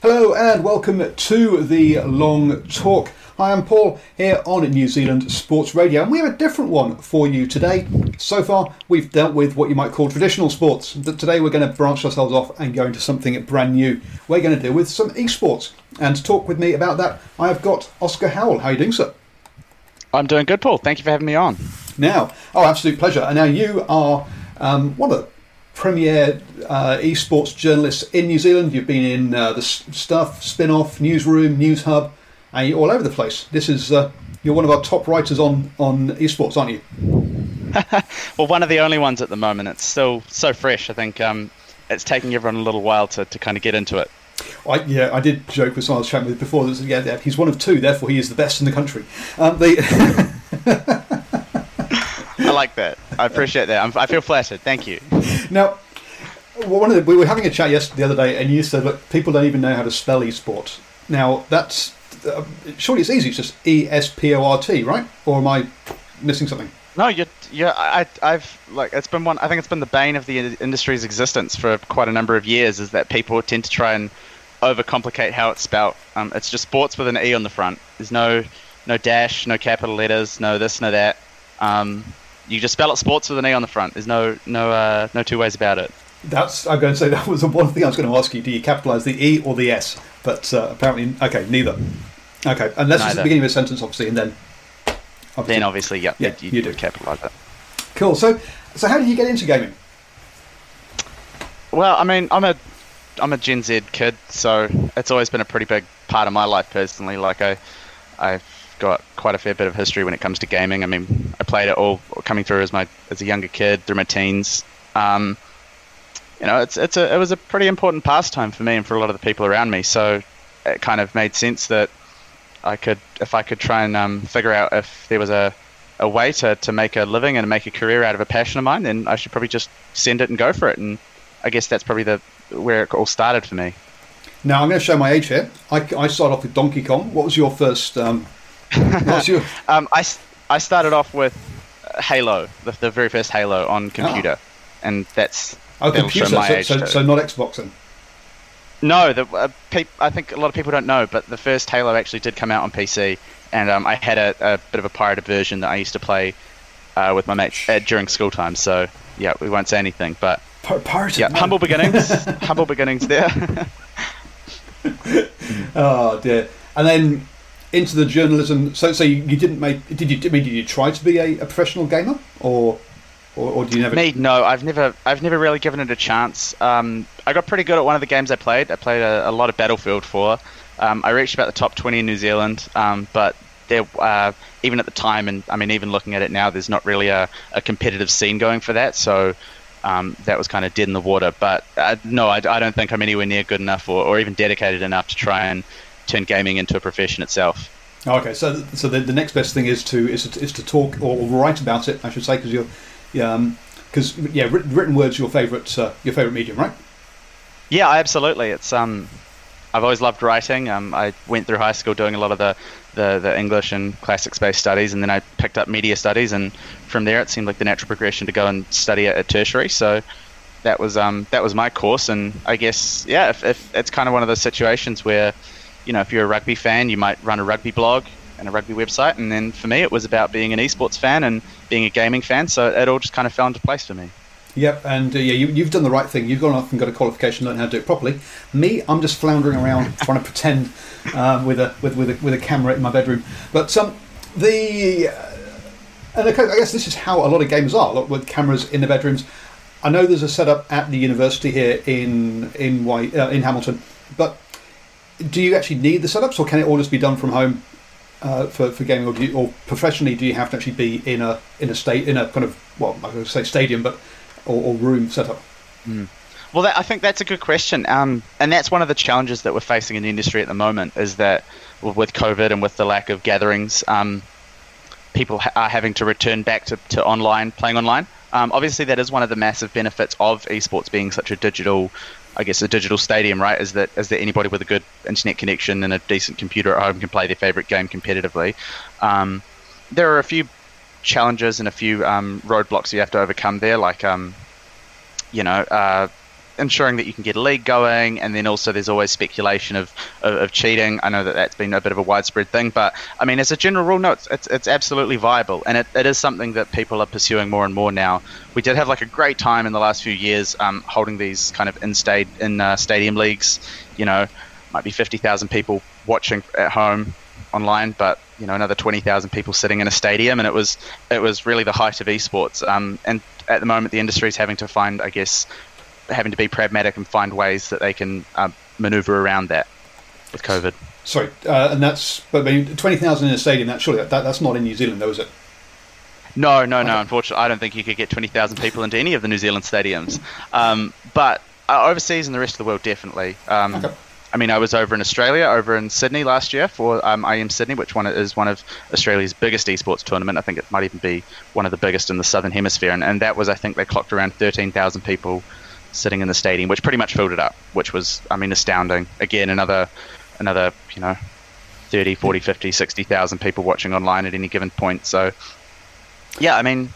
Hello and welcome to the Long Talk. Hi, I'm Paul here on New Zealand Sports Radio, and we have a different one for you today. So far, we've dealt with what you might call traditional sports, but today we're going to branch ourselves off and go into something brand new. We're going to deal with some esports, and to talk with me about that, I have got Oscar Howell. How are you doing, sir? I'm doing good, Paul. Thank you for having me on. Now, oh, absolute pleasure. And now you are um, one of the premier uh, esports journalists in New Zealand. You've been in uh, the Stuff, Spinoff, Newsroom, Newshub, and you're all over the place. This is uh, you're one of our top writers on on esports, aren't you? well, one of the only ones at the moment. It's still so fresh. I think um, it's taking everyone a little while to, to kind of get into it. I, yeah, I did joke with someone I was chatting with before. That, yeah, yeah, he's one of two, therefore he is the best in the country. Um, they I like that. I appreciate that. I'm, i feel flattered. Thank you. Now, one of the, we were having a chat yesterday, the other day, and you said, "Look, people don't even know how to spell esports." Now, that's uh, surely it's easy. It's just E S P O R T, right? Or am I missing something? No, you're, you're, I, I've like it's been one. I think it's been the bane of the industry's existence for quite a number of years. Is that people tend to try and overcomplicate how it's spelt. Um, it's just sports with an e on the front. There's no no dash, no capital letters, no this, no that. Um, you just spell it sports with an e on the front. There's no no uh, no two ways about it. That's I'm going to say that was the one thing I was going to ask you. Do you capitalise the e or the s? But uh, apparently, okay, neither. Okay, unless it's the beginning of a sentence, obviously, and then. Obviously, then obviously, yeah, yeah, you, you do capitalise it. Cool. So, so how did you get into gaming? Well, I mean, I'm a I'm a Gen Z kid, so it's always been a pretty big part of my life personally. Like I, I've got quite a fair bit of history when it comes to gaming. I mean, I played it all coming through as my as a younger kid through my teens. Um, you know, it's it's a it was a pretty important pastime for me and for a lot of the people around me. So it kind of made sense that I could, if I could try and um, figure out if there was a a way to, to make a living and make a career out of a passion of mine, then I should probably just send it and go for it. And I guess that's probably the where it all started for me. Now I'm going to show my age here. I, I started off with Donkey Kong. What was your first? Um, um, I, I started off with Halo, the, the very first Halo on computer, oh. and that's oh computer. So, so, so, not Xbox then. No, the, uh, pe- I think a lot of people don't know, but the first Halo actually did come out on PC, and um, I had a, a, bit of a pirated version that I used to play uh, with my mates uh, during school time. So yeah, we won't say anything, but pirated. Yeah, humble beginnings. humble beginnings there. oh dear. And then into the journalism. So, so you, you didn't make? Did you? I mean, did you try to be a, a professional gamer, or, or, or do you never? Me, no. I've never, I've never really given it a chance. Um, I got pretty good at one of the games I played. I played a, a lot of Battlefield 4. Um, I reached about the top 20 in New Zealand, um, but there, uh, even at the time, and I mean, even looking at it now, there's not really a, a competitive scene going for that. So um, that was kind of dead in the water. But uh, no, I, I, don't think I'm anywhere near good enough or, or, even dedicated enough to try and turn gaming into a profession itself. Okay, so so the, the next best thing is to is to, is to talk or write about it, I should say, because you're, because um, yeah, written, written words your favorite uh, your favorite medium, right? Yeah, absolutely. It's um, I've always loved writing. Um, I went through high school doing a lot of the the the English and classic space studies, and then I picked up media studies, and from there it seemed like the natural progression to go and study at, at tertiary. So that was um that was my course, and I guess yeah, if, if it's kind of one of those situations where you know if you're a rugby fan, you might run a rugby blog and a rugby website, and then for me it was about being an esports fan and being a gaming fan. So it all just kind of fell into place for me. Yep, and uh, yeah, you, you've done the right thing. You've gone off and got a qualification, learned how to do it properly. Me, I'm just floundering around trying to pretend um, with a with with a, with a camera in my bedroom. But um, the uh, and I guess this is how a lot of gamers are, with cameras in the bedrooms. I know there's a setup at the university here in in White, uh, in Hamilton, but do you actually need the setups, or can it all just be done from home uh, for, for gaming, or, you, or professionally do you have to actually be in a in a state in a kind of well, I was say stadium, but or, or room setup? Mm. Well, that, I think that's a good question, um, and that's one of the challenges that we're facing in the industry at the moment. Is that with COVID and with the lack of gatherings, um, people ha- are having to return back to, to online playing online. Um, obviously, that is one of the massive benefits of esports being such a digital, I guess, a digital stadium, right? Is that is that anybody with a good internet connection and a decent computer at home can play their favorite game competitively. Um, there are a few challenges and a few um, roadblocks you have to overcome there, like um, you know, uh, ensuring that you can get a league going, and then also there's always speculation of, of, of, cheating. I know that that's been a bit of a widespread thing, but I mean, as a general rule, no, it's, it's, it's absolutely viable, and it, it is something that people are pursuing more and more now. We did have like a great time in the last few years um, holding these kind of in state in uh, stadium leagues. You know, might be fifty thousand people watching at home online, but you know another twenty thousand people sitting in a stadium, and it was it was really the height of esports. Um, and at the moment, the industry is having to find, I guess, having to be pragmatic and find ways that they can uh, maneuver around that with COVID. Sorry, uh, and that's but I mean twenty thousand in a stadium. That surely that, that's not in New Zealand, though, is it? No, no, no. Unfortunately, I don't think you could get twenty thousand people into any of the New Zealand stadiums. Um, but uh, overseas and the rest of the world, definitely. Um, okay. I mean, I was over in Australia, over in Sydney last year for um, IEM Sydney, which one is one of Australia's biggest esports tournament. I think it might even be one of the biggest in the southern hemisphere, and, and that was, I think, they clocked around thirteen thousand people sitting in the stadium, which pretty much filled it up, which was, I mean, astounding. Again, another, another, you know, 30, 40, 50, 60,000 people watching online at any given point. So, yeah, I mean,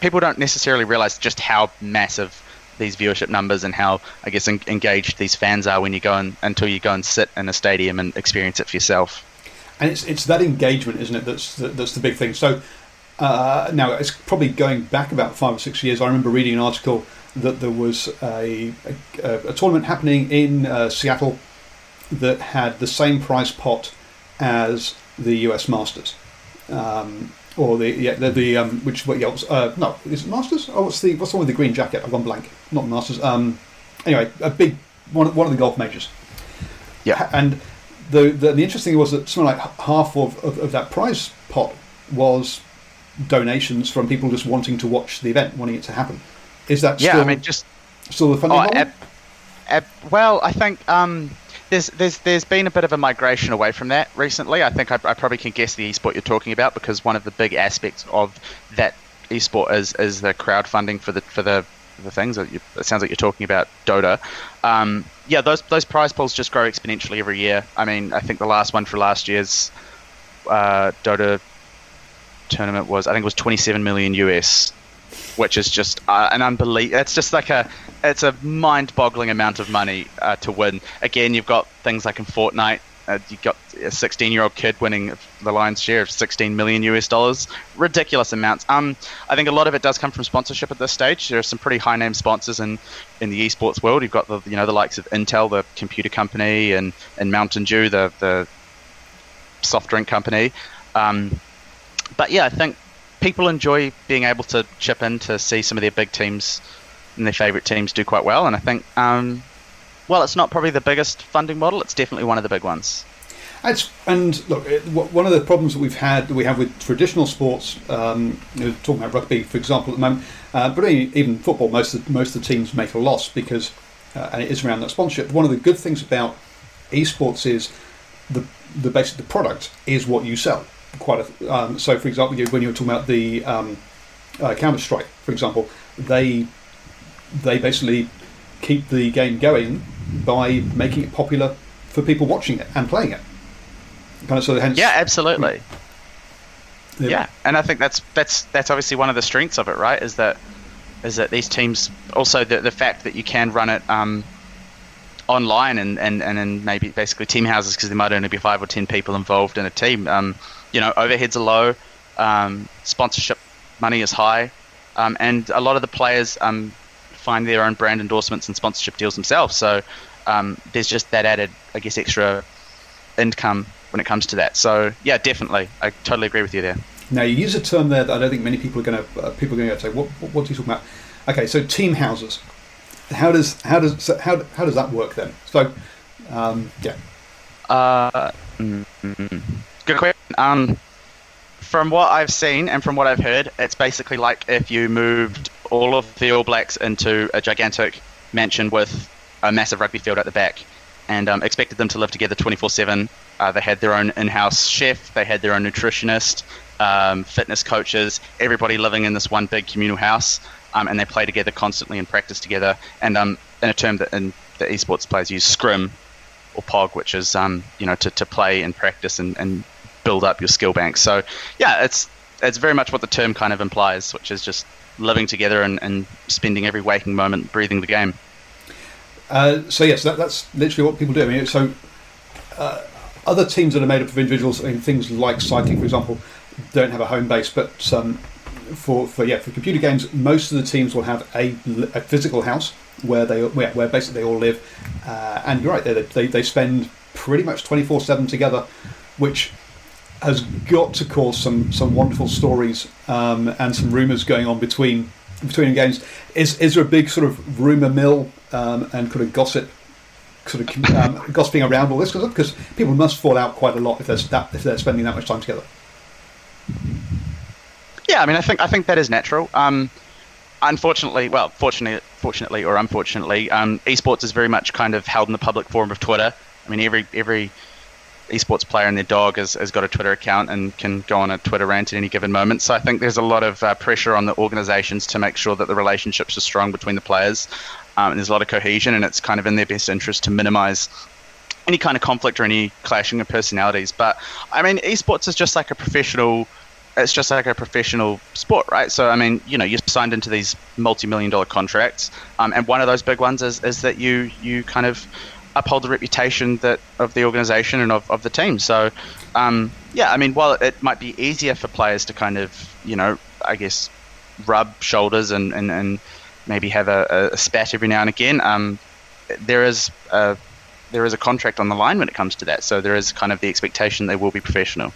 people don't necessarily realize just how massive these viewership numbers and how I guess en- engaged these fans are when you go and until you go and sit in a stadium and experience it for yourself. And it's it's that engagement, isn't it? That's that's the big thing. So uh, now it's probably going back about five or six years. I remember reading an article that there was a a, a tournament happening in uh, Seattle that had the same prize pot as the US Masters. Um, or the yeah the, the um, which what yeah, uh, no is it Masters? Oh, what's the what's the one with the green jacket? I've gone blank. Not Masters. Um, anyway, a big one one of the golf majors. Yeah, and the the, the interesting thing was that something like half of, of, of, that prize pot was donations from people just wanting to watch the event, wanting it to happen. Is that yeah? Still, I mean, just still the funding oh, model? Ab, ab, well, I think um, there's there's there's been a bit of a migration away from that recently. I think I, I, probably can guess the esport you're talking about because one of the big aspects of that esport is is the crowdfunding for the for the the things. It sounds like you're talking about Dota. Um, yeah, those those prize pools just grow exponentially every year. I mean, I think the last one for last year's uh, Dota tournament was I think it was 27 million US which is just uh, an unbelievable. It's just like a, it's a mind-boggling amount of money uh, to win. Again, you've got things like in Fortnite. Uh, you've got a 16-year-old kid winning the lion's share of 16 million US dollars. Ridiculous amounts. Um, I think a lot of it does come from sponsorship at this stage. There are some pretty high-name sponsors in, in the esports world. You've got the you know the likes of Intel, the computer company, and, and Mountain Dew, the the soft drink company. Um, but yeah, I think people enjoy being able to chip in to see some of their big teams and their favourite teams do quite well. And I think, um, well, it's not probably the biggest funding model. It's definitely one of the big ones. It's, and look, one of the problems that we've had, that we have with traditional sports, um, you know, talking about rugby, for example, at the moment, uh, but even football, most of, most of the teams make a loss because, uh, and it is around that sponsorship. One of the good things about esports is the the basic the product is what you sell quite a. Um, so, for example, when you were talking about the um, uh, Counter Strike, for example, they they basically keep the game going by making it popular for people watching it and playing it. kind of of hence. Yeah, absolutely. Yeah. yeah. and I think that's that's that's obviously one of the strengths of it, right? Is that is that these teams also the the fact that you can run it um, online and and and in maybe basically team houses because there might only be five or ten people involved in a team. Um, you know, overheads are low, um, sponsorship money is high, um, and a lot of the players um, find their own brand endorsements and sponsorship deals themselves. So um, there's just that added, I guess, extra income when it comes to that. So yeah, definitely, I totally agree with you there. Now you use a term there that I don't think many people are going to uh, people are going to say. What, what, are you talking about? Okay, so team houses. How does how does so how how does that work then? So um, yeah. Uh, mm, good question. Um, from what I've seen and from what I've heard, it's basically like if you moved all of the All Blacks into a gigantic mansion with a massive rugby field at the back and um, expected them to live together 24 uh, 7. They had their own in house chef, they had their own nutritionist, um, fitness coaches, everybody living in this one big communal house, um, and they play together constantly and practice together. And um, in a term that in the esports players use, scrim or pog, which is um, you know to, to play and practice and, and build up your skill bank. So yeah, it's it's very much what the term kind of implies, which is just living together and, and spending every waking moment breathing the game. Uh, so yes, that, that's literally what people do. I mean, so uh, other teams that are made up of individuals, I mean, things like cycling, for example, don't have a home base, but um, for, for yeah for computer games, most of the teams will have a, a physical house where they where, where basically they all live, uh, and you're right, they, they they spend pretty much twenty four seven together, which has got to cause some some wonderful stories um, and some rumours going on between between games. Is is there a big sort of rumour mill um, and kind of gossip? Sort of um, gossiping around all this because people must fall out quite a lot if they're that, if they're spending that much time together. Yeah, I mean, I think I think that is natural. Um, unfortunately, well, fortunately, fortunately or unfortunately, um, esports is very much kind of held in the public forum of Twitter. I mean, every every esports player and their dog has, has got a Twitter account and can go on a Twitter rant at any given moment. So I think there's a lot of uh, pressure on the organizations to make sure that the relationships are strong between the players. Um, and there's a lot of cohesion, and it's kind of in their best interest to minimize any kind of conflict or any clashing of personalities. But I mean, esports is just like a professional. It's just like a professional sport, right? So I mean, you know, you're signed into these multi-million dollar contracts, um, and one of those big ones is, is that you you kind of uphold the reputation that of the organization and of, of the team. So, um, yeah, I mean, while it might be easier for players to kind of, you know, I guess, rub shoulders and, and, and maybe have a, a spat every now and again, um, there is a there is a contract on the line when it comes to that. So there is kind of the expectation they will be professional.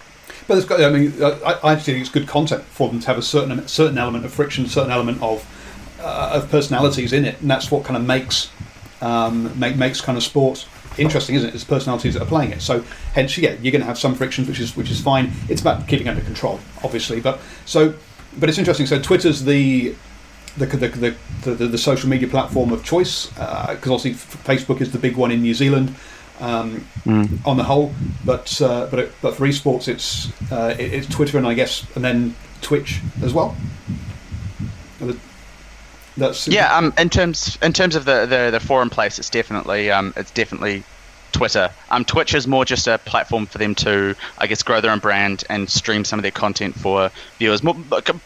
But it's got, I mean, I, I think it's good content for them to have a certain certain element of friction, certain element of uh, of personalities in it, and that's what kind of makes um, make, makes kind of sport interesting, isn't it? It's personalities that are playing it. So hence, yeah, you're going to have some frictions, which is which is fine. It's about keeping under control, obviously. But so, but it's interesting. So Twitter's the the the, the, the, the social media platform of choice because uh, obviously Facebook is the big one in New Zealand. Um, mm. On the whole, but uh, but it, but for esports, it's uh, it, it's Twitter and I guess and then Twitch as well. That's yeah. Um, in terms in terms of the, the, the forum place, it's definitely um, it's definitely Twitter. Um, Twitch is more just a platform for them to, I guess, grow their own brand and stream some of their content for viewers, more,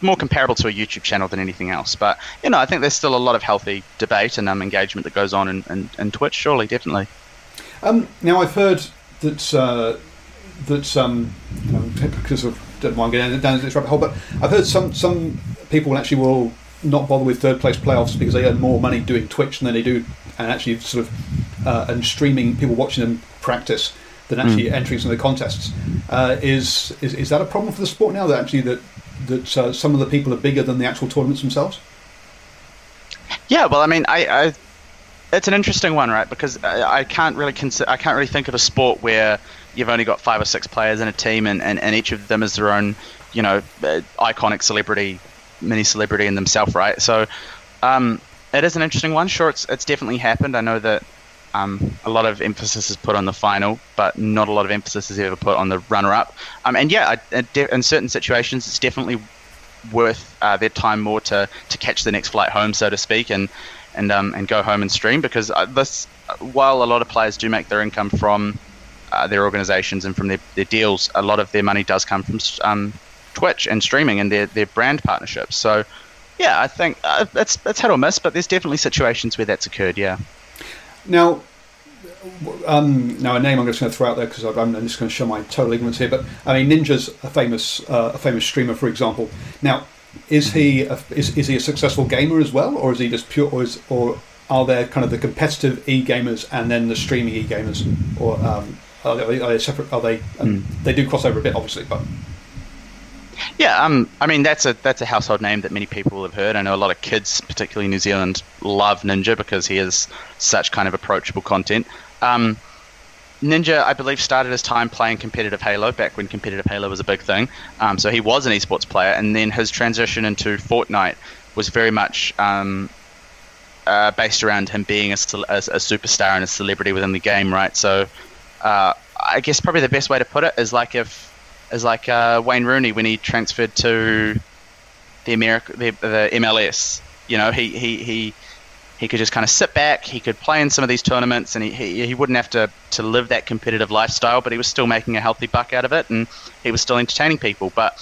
more comparable to a YouTube channel than anything else. But you know, I think there's still a lot of healthy debate and um, engagement that goes on in, in, in Twitch. Surely, definitely. Um, now I've heard that uh, that um, you know, because of don't mind getting down this rabbit hole, but I've heard some some people actually will not bother with third place playoffs because they earn more money doing Twitch than they do and actually sort of uh, and streaming people watching them practice than actually mm. entering some of the contests. Uh, is, is is that a problem for the sport now that actually that that uh, some of the people are bigger than the actual tournaments themselves? Yeah, well, I mean, I, I it's an interesting one, right? Because I, I can't really consider, I can't really think of a sport where you've only got five or six players in a team, and, and, and each of them is their own, you know, uh, iconic celebrity mini celebrity in themselves, right? So um, it is an interesting one. Sure, it's it's definitely happened. I know that um, a lot of emphasis is put on the final, but not a lot of emphasis is ever put on the runner-up. Um, and yeah, in certain situations, it's definitely worth uh, their time more to, to catch the next flight home, so to speak, and and um, and go home and stream because uh, this, while a lot of players do make their income from uh, their organizations and from their, their deals, a lot of their money does come from um, Twitch and streaming and their, their brand partnerships. So, yeah, I think uh, it's, it's hit or miss, but there's definitely situations where that's occurred, yeah. Now, um, now a name I'm just going to throw out there because I'm, just going to show my total ignorance here. But I mean, Ninja's a famous uh, a famous streamer, for example. Now, is he a, is, is he a successful gamer as well, or is he just pure, or is, or are there kind of the competitive e gamers and then the streaming e gamers, or um, are, they, are they separate? Are they mm. they do cross over a bit, obviously, but. Yeah, um, I mean that's a that's a household name that many people have heard. I know a lot of kids, particularly in New Zealand, love Ninja because he has such kind of approachable content. Um, Ninja, I believe, started his time playing competitive Halo back when competitive Halo was a big thing. Um, so he was an esports player, and then his transition into Fortnite was very much um, uh, based around him being a, a, a, superstar and a celebrity within the game, right? So uh, I guess probably the best way to put it is like if is like uh, Wayne Rooney when he transferred to the America the, the MLS. You know, he he he he could just kind of sit back. He could play in some of these tournaments, and he, he, he wouldn't have to, to live that competitive lifestyle. But he was still making a healthy buck out of it, and he was still entertaining people. But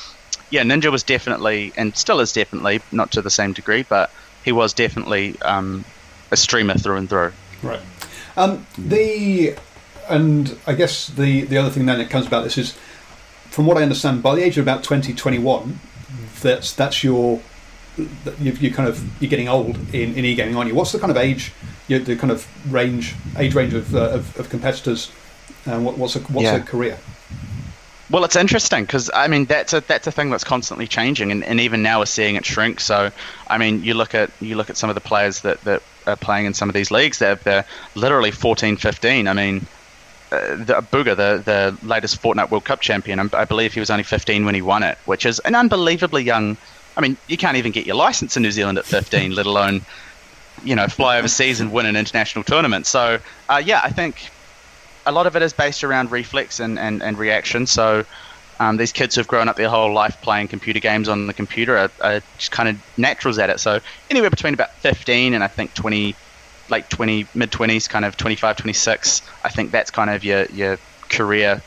yeah, Ninja was definitely, and still is definitely, not to the same degree, but he was definitely um, a streamer through and through. Right. Um, the and I guess the the other thing then that comes about this is, from what I understand, by the age of about 20, 21, that's that's your you, you kind of you're getting old in, in e-gaming, aren't you? What's the kind of age, the kind of range, age range of, uh, of, of, competitors, and what, what's a, what's yeah. career? Well, it's interesting because I mean that's a that's a thing that's constantly changing, and, and even now we're seeing it shrink. So, I mean, you look at you look at some of the players that, that are playing in some of these leagues; they're, they're literally 14, 15. I mean, uh, the Bugha, the the latest Fortnite World Cup champion, I believe he was only 15 when he won it, which is an unbelievably young I mean, you can't even get your license in New Zealand at 15, let alone, you know, fly overseas and win an international tournament. So, uh, yeah, I think a lot of it is based around reflex and, and, and reaction. So, um, these kids who've grown up their whole life playing computer games on the computer are, are just kind of naturals at it. So, anywhere between about 15 and I think 20, late 20, mid 20s, kind of 25, 26, I think that's kind of your, your career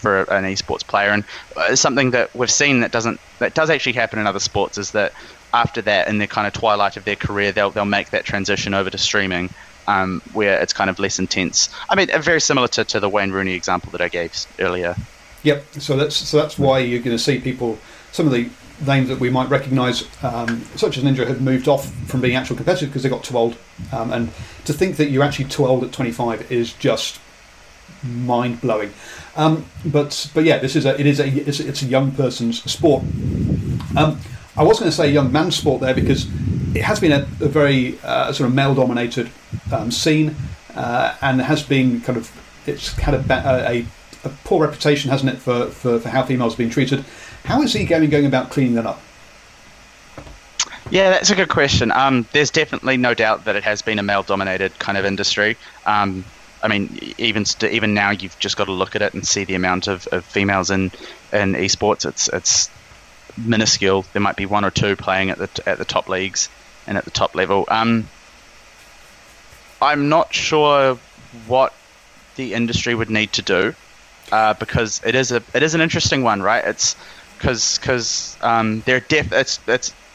for an esports player. And uh, something that we've seen that doesn't that does actually happen in other sports is that after that, in the kind of twilight of their career, they'll they'll make that transition over to streaming. Um, where it's kind of less intense. I mean, very similar to, to the Wayne Rooney example that I gave earlier. Yep. So that's so that's why you're going to see people. Some of the names that we might recognise, um, such as Ninja, have moved off from being actual competitors because they got too old. Um, and to think that you're actually too old at 25 is just mind blowing. Um, but but yeah, this is a it is a it's, it's a young person's sport. Um, I was going to say young man's sport there because it has been a, a very uh, sort of male dominated um, scene uh, and has been kind of it's had a, a, a, poor reputation, hasn't it, for, for, for how females have been treated. How is he going going about cleaning that up? Yeah, that's a good question. Um, there's definitely no doubt that it has been a male dominated kind of industry. Um, I mean, even st- even now, you've just got to look at it and see the amount of, of females in in esports. It's it's minuscule. There might be one or two playing at the t- at the top leagues and at the top level. Um, I'm not sure what the industry would need to do uh, because it is a it is an interesting one, right? It's because because um, they're def-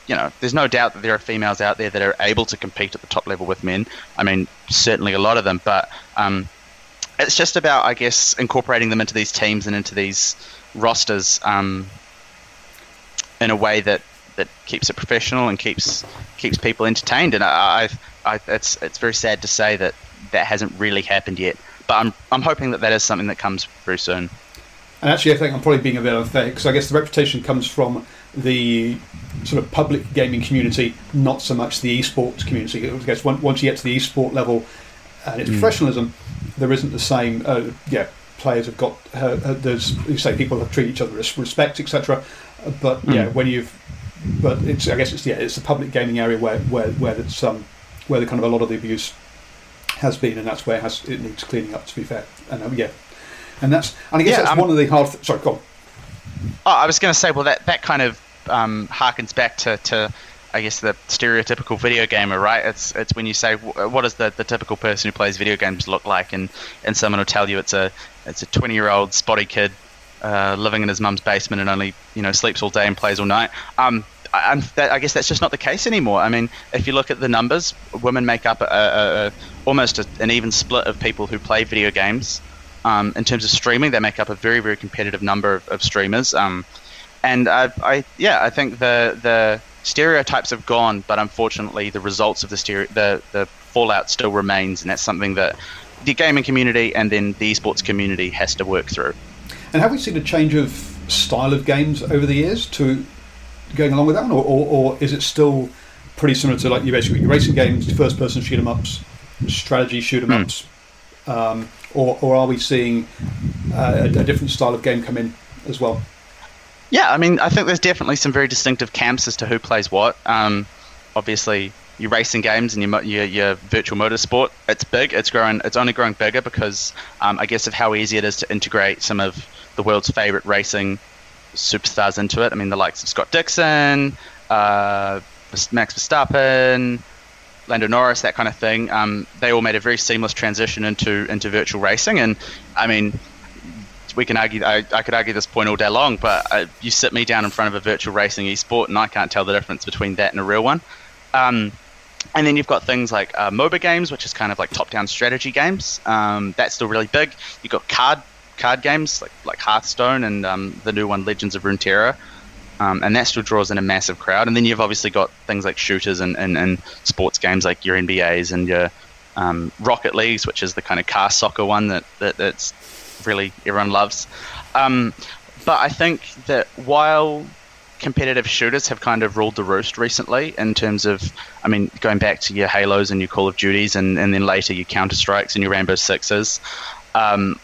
you know, there's no doubt that there are females out there that are able to compete at the top level with men. I mean, certainly a lot of them, but um, it's just about, I guess, incorporating them into these teams and into these rosters um, in a way that, that keeps it professional and keeps keeps people entertained. And I, I, I, it's it's very sad to say that that hasn't really happened yet. But I'm I'm hoping that that is something that comes very soon. And actually, I think I'm probably being a bit unfair because I guess the reputation comes from the sort of public gaming community, not so much the esports community. I guess once you get to the esport level and its mm. professionalism, there isn't the same. Uh, yeah, players have got. Uh, uh, there's you say people have treated each other with respect, etc. But mm. yeah, when you've, but it's I guess it's yeah it's the public gaming area where where where it's um where the kind of a lot of the abuse has been, and that's where it has it needs cleaning up. To be fair, and um, yeah, and that's and I guess yeah, that's um, one of the hard. Th- sorry, go on. Oh, I was going to say, well, that that kind of um, harkens back to, to I guess the stereotypical video gamer, right? It's it's when you say what does the, the typical person who plays video games look like, and, and someone will tell you it's a it's a 20 year old spotty kid uh, living in his mum's basement and only you know sleeps all day and plays all night. Um, I, that, I guess that's just not the case anymore. I mean, if you look at the numbers, women make up a, a, a, almost an even split of people who play video games. Um, in terms of streaming, they make up a very very competitive number of, of streamers. Um, and I, I, yeah, I think the the stereotypes have gone, but unfortunately, the results of the stereo, the the fallout still remains, and that's something that the gaming community and then the esports community has to work through. And have we seen a change of style of games over the years to going along with that, or, or, or is it still pretty similar to like you basically your racing games, first person shoot 'em ups, strategy shoot 'em ups, mm. um, or, or are we seeing uh, a, a different style of game come in as well? Yeah, I mean, I think there's definitely some very distinctive camps as to who plays what. Um, obviously, your racing games and your, your, your virtual motorsport, it's big. It's growing. It's only growing bigger because um, I guess of how easy it is to integrate some of the world's favorite racing superstars into it. I mean, the likes of Scott Dixon, uh, Max Verstappen, Lando Norris, that kind of thing. Um, they all made a very seamless transition into into virtual racing, and I mean, we can argue. I, I could argue this point all day long, but uh, you sit me down in front of a virtual racing esport, and I can't tell the difference between that and a real one. Um, and then you've got things like uh, MOBA games, which is kind of like top-down strategy games. Um, that's still really big. You've got card card games like like Hearthstone and um, the new one Legends of Runeterra. Um, and that still draws in a massive crowd. And then you've obviously got things like shooters and, and, and sports games like your NBAs and your um, Rocket Leagues, which is the kind of car soccer one that, that that's really everyone loves. Um, but I think that while competitive shooters have kind of ruled the roost recently in terms of, I mean, going back to your Halos and your Call of Duties and, and then later your Counter Strikes and your Rainbow Sixes. Um,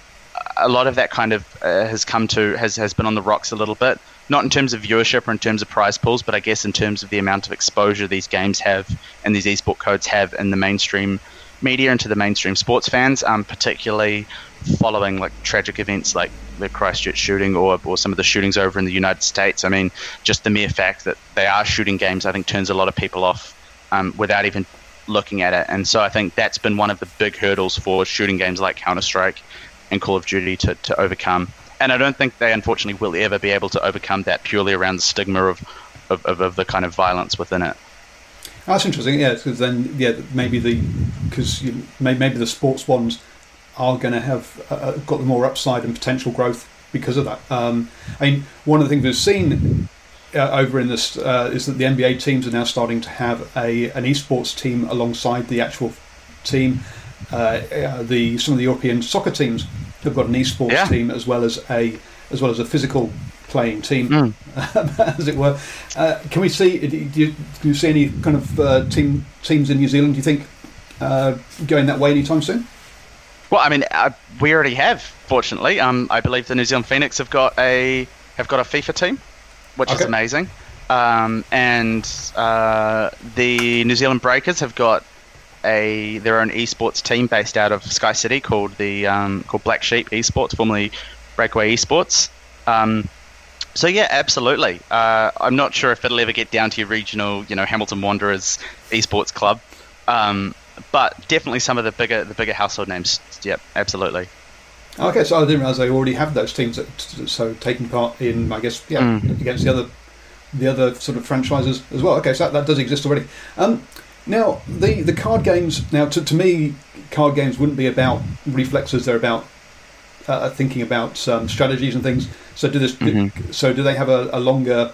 a lot of that kind of uh, has come to has, has been on the rocks a little bit not in terms of viewership or in terms of prize pools but i guess in terms of the amount of exposure these games have and these esport codes have in the mainstream media and to the mainstream sports fans um, particularly following like tragic events like the christchurch shooting or, or some of the shootings over in the united states i mean just the mere fact that they are shooting games i think turns a lot of people off um, without even looking at it and so i think that's been one of the big hurdles for shooting games like counter-strike and Call of Duty to, to overcome. And I don't think they unfortunately will ever be able to overcome that purely around the stigma of, of, of, of the kind of violence within it. That's interesting, yeah, because then, yeah, maybe the because maybe the sports ones are going to have uh, uh, got the more upside and potential growth because of that. Um, I mean, one of the things we've seen uh, over in this uh, is that the NBA teams are now starting to have a an esports team alongside the actual team. Uh, uh, the some of the European soccer teams have got an esports yeah. team as well as a as well as a physical playing team, mm. as it were. Uh, can we see? Do you, can you see any kind of uh, team teams in New Zealand? Do you think uh, going that way anytime soon? Well, I mean, uh, we already have. Fortunately, um, I believe the New Zealand Phoenix have got a have got a FIFA team, which okay. is amazing. Um, and uh, the New Zealand Breakers have got a their own esports team based out of Sky City called the um, called Black Sheep Esports, formerly Breakaway Esports. Um, so yeah, absolutely. Uh, I'm not sure if it'll ever get down to your regional, you know, Hamilton Wanderers esports club, um, but definitely some of the bigger the bigger household names. Yep, absolutely. Okay, so I didn't realize they already have those teams. That, so taking part in, I guess, yeah, mm. against the other the other sort of franchises as well. Okay, so that, that does exist already. Um, now, the, the card games, now to, to me, card games wouldn't be about reflexes, they're about uh, thinking about um, strategies and things. So do this. Mm-hmm. Do, so do they have a, a longer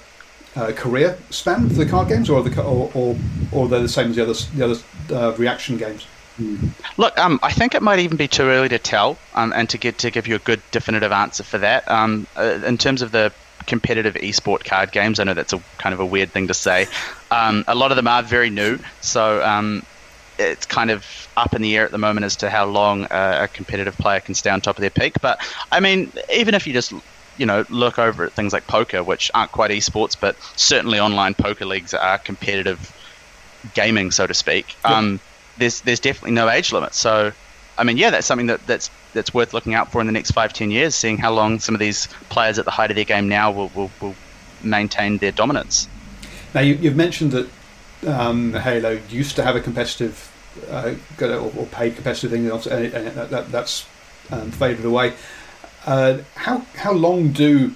uh, career span for the card games, or the or or, or they're the same as the other the other uh, reaction games? Hmm. Look, um, I think it might even be too early to tell, um, and to get to give you a good definitive answer for that. Um, uh, in terms of the competitive esport card games. I know that's a kind of a weird thing to say. Um, a lot of them are very new, so um, it's kind of up in the air at the moment as to how long a, a competitive player can stay on top of their peak. But I mean, even if you just you know look over at things like poker, which aren't quite esports, but certainly online poker leagues are competitive gaming, so to speak. Um, there's there's definitely no age limit. So I mean, yeah, that's something that, that's that's worth looking out for in the next five, ten years, seeing how long some of these players at the height of their game now will, will, will maintain their dominance. Now, you, have mentioned that um, Halo used to have a competitive uh, or, or paid competitive thing, and, and that, that, that's um, faded away. Uh, how how long do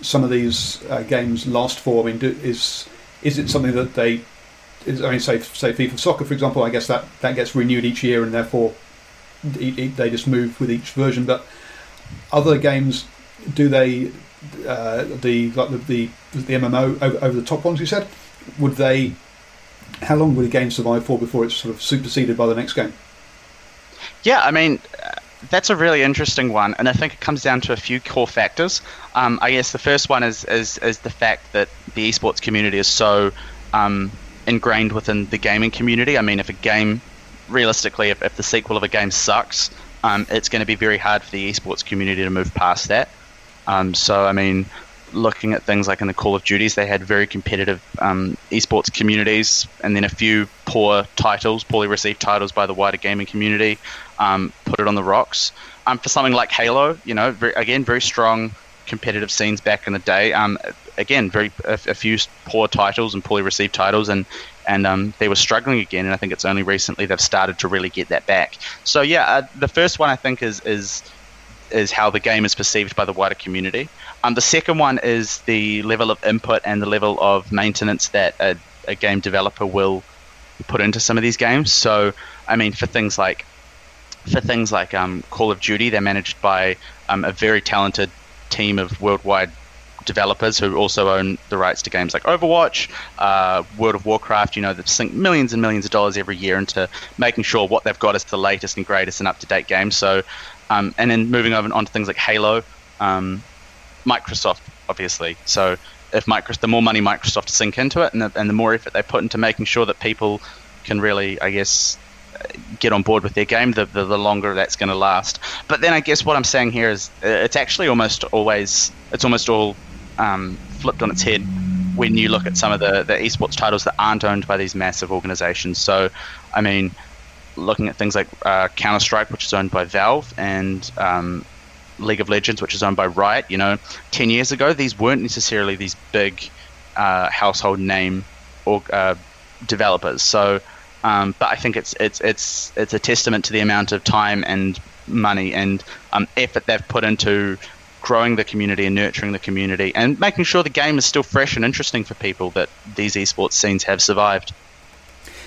some of these uh, games last for? I mean, do, is is it something that they? Is, I mean, say say FIFA Soccer, for example. I guess that that gets renewed each year, and therefore they just move with each version. But other games, do they uh, the like the, the the MMO over, over the top ones? You said would they? How long would a game survive for before it's sort of superseded by the next game? Yeah, I mean, that's a really interesting one, and I think it comes down to a few core factors. Um, I guess the first one is, is is the fact that the esports community is so um, ingrained within the gaming community. I mean, if a game, realistically, if, if the sequel of a game sucks, um, it's going to be very hard for the esports community to move past that. Um, so, I mean, looking at things like in the Call of Duties, they had very competitive um, esports communities, and then a few poor titles, poorly received titles by the wider gaming community, um, put it on the rocks. Um, for something like Halo, you know, very, again, very strong competitive scenes back in the day. Um, again, very a, a, few poor titles and poorly received titles, and and um, they were struggling again. And I think it's only recently they've started to really get that back. So yeah, uh, the first one I think is is is how the game is perceived by the wider community. Um, the second one is the level of input and the level of maintenance that a, a game developer will put into some of these games. So, I mean, for things like for things like um, Call of Duty, they're managed by um, a very talented team of worldwide developers who also own the rights to games like Overwatch, uh, World of Warcraft. You know, they sink millions and millions of dollars every year into making sure what they've got is the latest and greatest and up to date game. So, um, and then moving over on to things like Halo, um, Microsoft, obviously. So if Microsoft, the more money Microsoft sink into it, and the, and the more effort they put into making sure that people can really, I guess, get on board with their game, the, the, the longer that's going to last. But then I guess what I'm saying here is uh, it's actually almost always, it's almost all um, flipped on its head when you look at some of the, the esports titles that aren't owned by these massive organizations. So, I mean, looking at things like uh, Counter Strike, which is owned by Valve, and um, League of Legends, which is owned by Riot, you know, 10 years ago, these weren't necessarily these big uh, household name or uh, developers. So, um, but I think it's it's it's it's a testament to the amount of time and money and um, effort they've put into growing the community and nurturing the community and making sure the game is still fresh and interesting for people that these esports scenes have survived.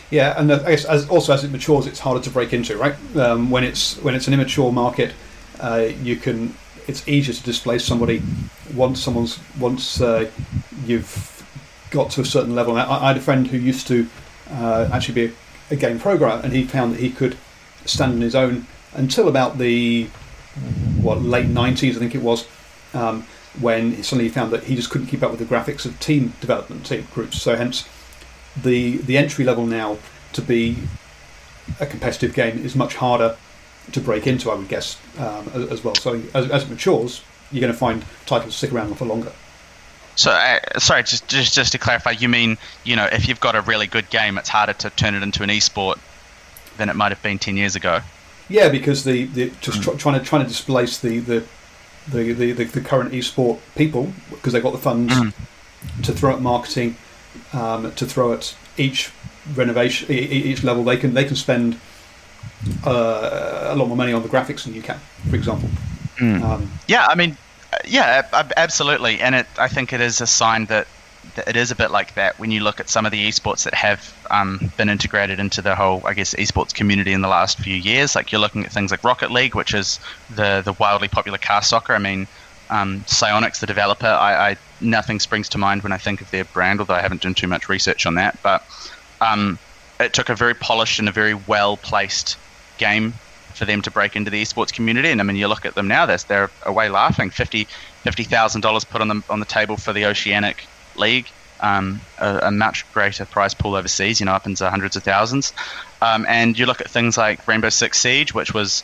Yeah, and I guess as, also as it matures, it's harder to break into, right? Um, when it's when it's an immature market, uh, you can it's easier to displace somebody once someone's once uh, you've got to a certain level. I, I had a friend who used to uh, actually be a, a, game programmer, and he found that he could stand on his own until about the what late nineties, I think it was, um, when suddenly he found that he just couldn't keep up with the graphics of team development team groups. So hence, the the entry level now to be a competitive game is much harder to break into, I would guess, um, as, as, well. So as, as, it matures, you're going to find titles stick around for longer. So, uh, sorry, just, just just to clarify, you mean you know if you've got a really good game, it's harder to turn it into an e-sport than it might have been ten years ago. Yeah, because the, the just mm. trying to trying to displace the the the, the, the, the current e-sport people because they've got the funds mm. to throw at marketing, um, to throw at each renovation, each level. They can they can spend uh, a lot more money on the graphics than you can, for example. Mm. Um, yeah, I mean, yeah, absolutely, and it, I think it is a sign that, that, it is a bit like that when you look at some of the esports that have um, been integrated into the whole, I guess, esports community in the last few years. Like you're looking at things like Rocket League, which is the the wildly popular car soccer. I mean, um, Psyonix, the developer, I, I, nothing springs to mind when I think of their brand, although I haven't done too much research on that. But um, it took a very polished and a very well placed game for them to break into the esports community. And I mean, you look at them now; they're, they're away laughing. Fifty fifty thousand dollars put on the on the table for the Oceanic League, um, a, a, much greater prize pool overseas. You know, up into hundreds of thousands. Um, and you look at things like Rainbow Six Siege, which was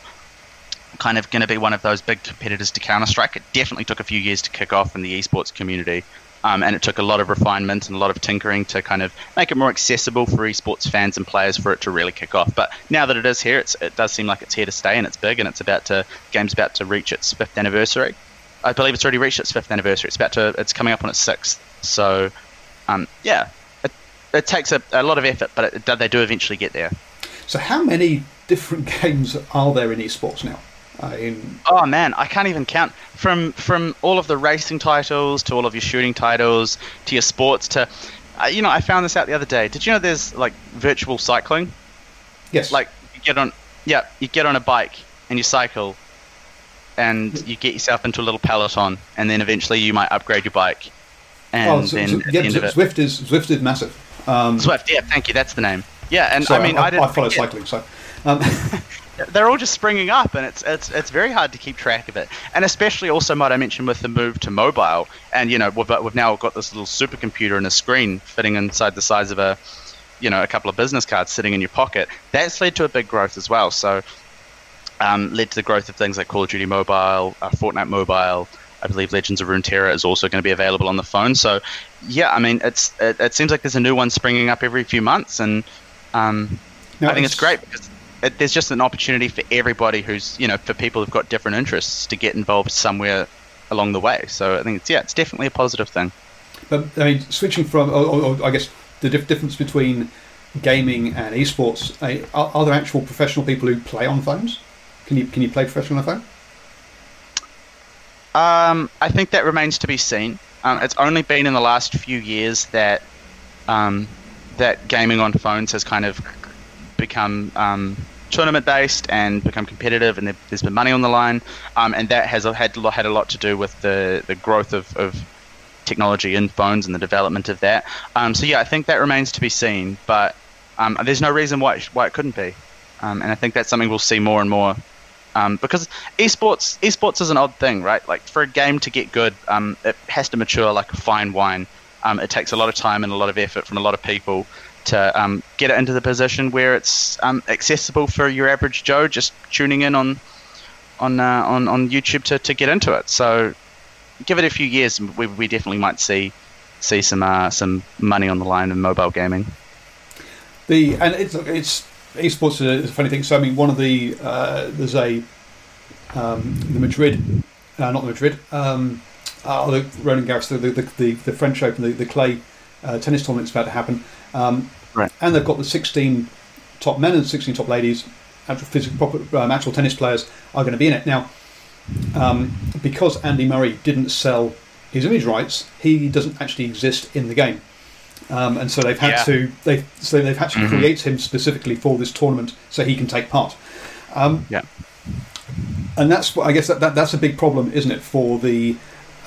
kind of going to be one of those big competitors to Counter Strike. It definitely took a few years to kick off in the esports community. Um, and it took a lot of refinement and a lot of tinkering to kind of make it more accessible for esports fans and players for it to really kick off. But now that it is here, it does seem like it's here to stay and it's big and it's about to game's about to reach its fifth anniversary. I believe it's already reached its fifth anniversary. It's about to it's coming up on its sixth. So, um, yeah, it, it takes a, a lot of effort, but it, they do eventually get there. So, how many different games are there in esports now? Uh, in... Oh man, I can't even count. From from all of the racing titles to all of your shooting titles to your sports to, uh, you know, I found this out the other day. Did you know there's like virtual cycling? Yes. Like you get on, yeah, you get on a bike and you cycle, and you get yourself into a little peloton, and then eventually you might upgrade your bike. And oh, so, then so, yeah, the Zwift is Zwift is massive. Um, Zwift, yeah, thank you. That's the name. Yeah, and so I mean, I, I, I follow cycling, so. Um, they're all just springing up, and it's it's it's very hard to keep track of it. And especially also, might I mention, with the move to mobile, and you know, we've, we've now got this little supercomputer and a screen fitting inside the size of a, you know, a couple of business cards sitting in your pocket. That's led to a big growth as well. So, um, led to the growth of things like Call of Duty Mobile, uh, Fortnite Mobile. I believe Legends of Runeterra is also going to be available on the phone. So, yeah, I mean, it's it, it seems like there's a new one springing up every few months, and um, I think it's, it's great because it, there's just an opportunity for everybody who's you know for people who've got different interests to get involved somewhere along the way. So I think it's yeah, it's definitely a positive thing. But I mean, switching from, or, or, or I guess the dif- difference between gaming and esports, uh, are, are, there actual professional people who play on phones? Can you can you play professional on phone? Um, I think that remains to be seen. Um, it's only been in the last few years that um, that gaming on phones has kind of become um, tournament based and become competitive, and there's been money on the line, um, and that has had had a lot to do with the the growth of, of technology in phones and the development of that. Um, so yeah, I think that remains to be seen, but there's no reason why why it couldn't be, and I think that's something we'll see more and more. Um, because esports, esports is an odd thing, right? Like for a game to get good, um, it has to mature like a fine wine. it takes a lot of time and a lot of effort from a lot of people, to um, get it into the position where it's um, accessible for your average Joe just tuning in on on uh, on, on YouTube to, to get into it. So give it a few years, we, we definitely might see see some uh, some money on the line in mobile gaming. The and it's it's esports is a funny thing. So I mean, one of the uh, there's a um, the Madrid, uh, not the Madrid, um, oh, the Roland Garros, the the, the, the French Open, the, the clay uh, tennis tournament's about to happen. Um, right. And they've got the 16 top men and 16 top ladies, actual physical, proper, um, actual tennis players are going to be in it. Now, um, because Andy Murray didn't sell his image rights, he doesn't actually exist in the game. Um, and so they've had yeah. to they so they've had to mm-hmm. create him specifically for this tournament so he can take part. Um, yeah, and that's I guess that, that that's a big problem, isn't it, for the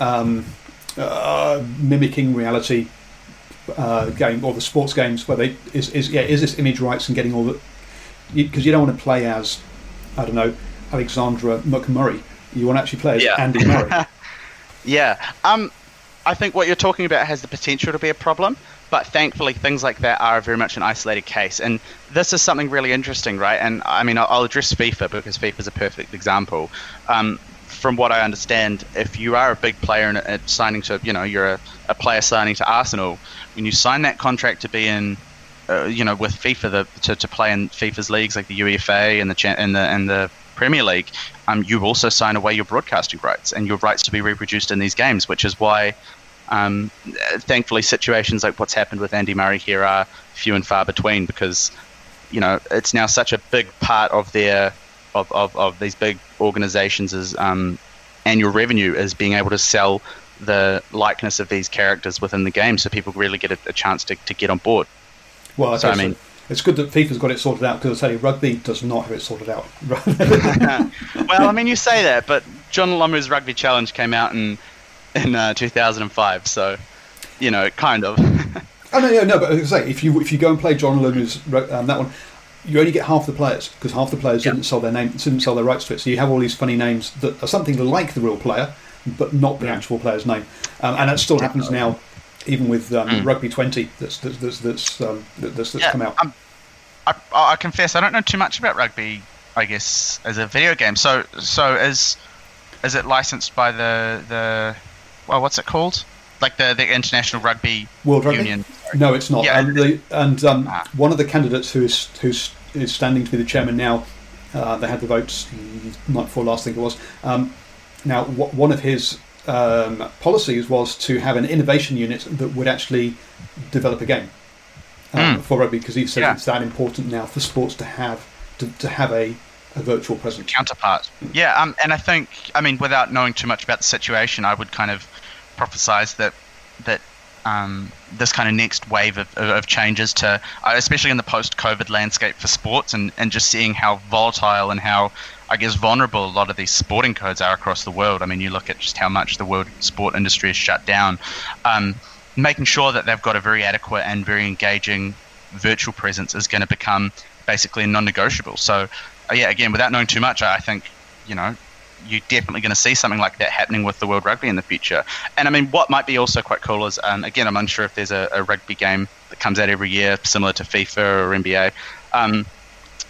um, uh, mimicking reality uh, game or the sports games where they is, is yeah is this image rights and getting all the because you, you, don't want to play as I don't know Alexandra McMurray you want to actually play as yeah. Andy Murray yeah um I think what you're talking about has the potential to be a problem but thankfully things like that are very much an isolated case. And this is something really interesting right? And I mean I'll address FIFA because FIFA is a perfect example. Um, from what I understand, if you are a big player and signing to, you know, you're a, a, player signing to Arsenal, when you sign that contract to be in, uh, you know, with FIFA the, to, to play in FIFA's leagues like the UEFA and the and the and the Premier League, um, you also sign away your broadcasting rights and your rights to be reproduced in these games, which is why, um, thankfully, situations like what's happened with Andy Murray here are few and far between because, you know, it's now such a big part of their of, of, of these big organizations' um, annual revenue is being able to sell the likeness of these characters within the game, so people really get a, a chance to, to get on board. Well, so, I mean, it's good that FIFA's got it sorted out because I tell you, rugby does not have it sorted out. well, I mean, you say that, but Jonah Lomu's Rugby Challenge came out in in uh, 2005, so you know, kind of. oh no, no, no. But as I say, if you if you go and play Jonah Lomu's um, that one, you only get half the players because half the players yep. didn't sell their name, didn't sell their rights to it. So you have all these funny names that are something like the real player, but not the actual player's name. Um, and that still happens now, even with um, mm. Rugby 20 that's that's that's, that's, um, that's, that's yeah, come out. I, I confess I don't know too much about rugby. I guess as a video game. So so is is it licensed by the the well what's it called? Like the the International Rugby World Union. No, it's not. Yeah. And, the, and um, ah. one of the candidates who is who's is standing to be the chairman now. Uh, they had the votes night before last, I think it was. Um, now, one of his um, policies was to have an innovation unit that would actually develop a game. um, Mm. for rugby because he says Yeah. it's that important now for sports to have to, to have a, a virtual presence. counterpart. Yeah, um, and I think, I mean, without knowing too much about the situation, I would kind of prophesize that that um, this kind of next wave of, of, of changes to, uh, especially in the post-COVID landscape for sports, and, and just seeing how volatile and how, I guess, vulnerable a lot of these sporting codes are across the world. I mean, you look at just how much the world sport industry is shut down. Um, making sure that they've got a very adequate and very engaging virtual presence is going to become basically non-negotiable. So, uh, yeah, again, without knowing too much, I think you know you're definitely going to see something like that happening with the World Rugby in the future. And I mean, what might be also quite cool is, um, again, I'm unsure if there's a, a rugby game that comes out every year similar to FIFA or NBA. Um,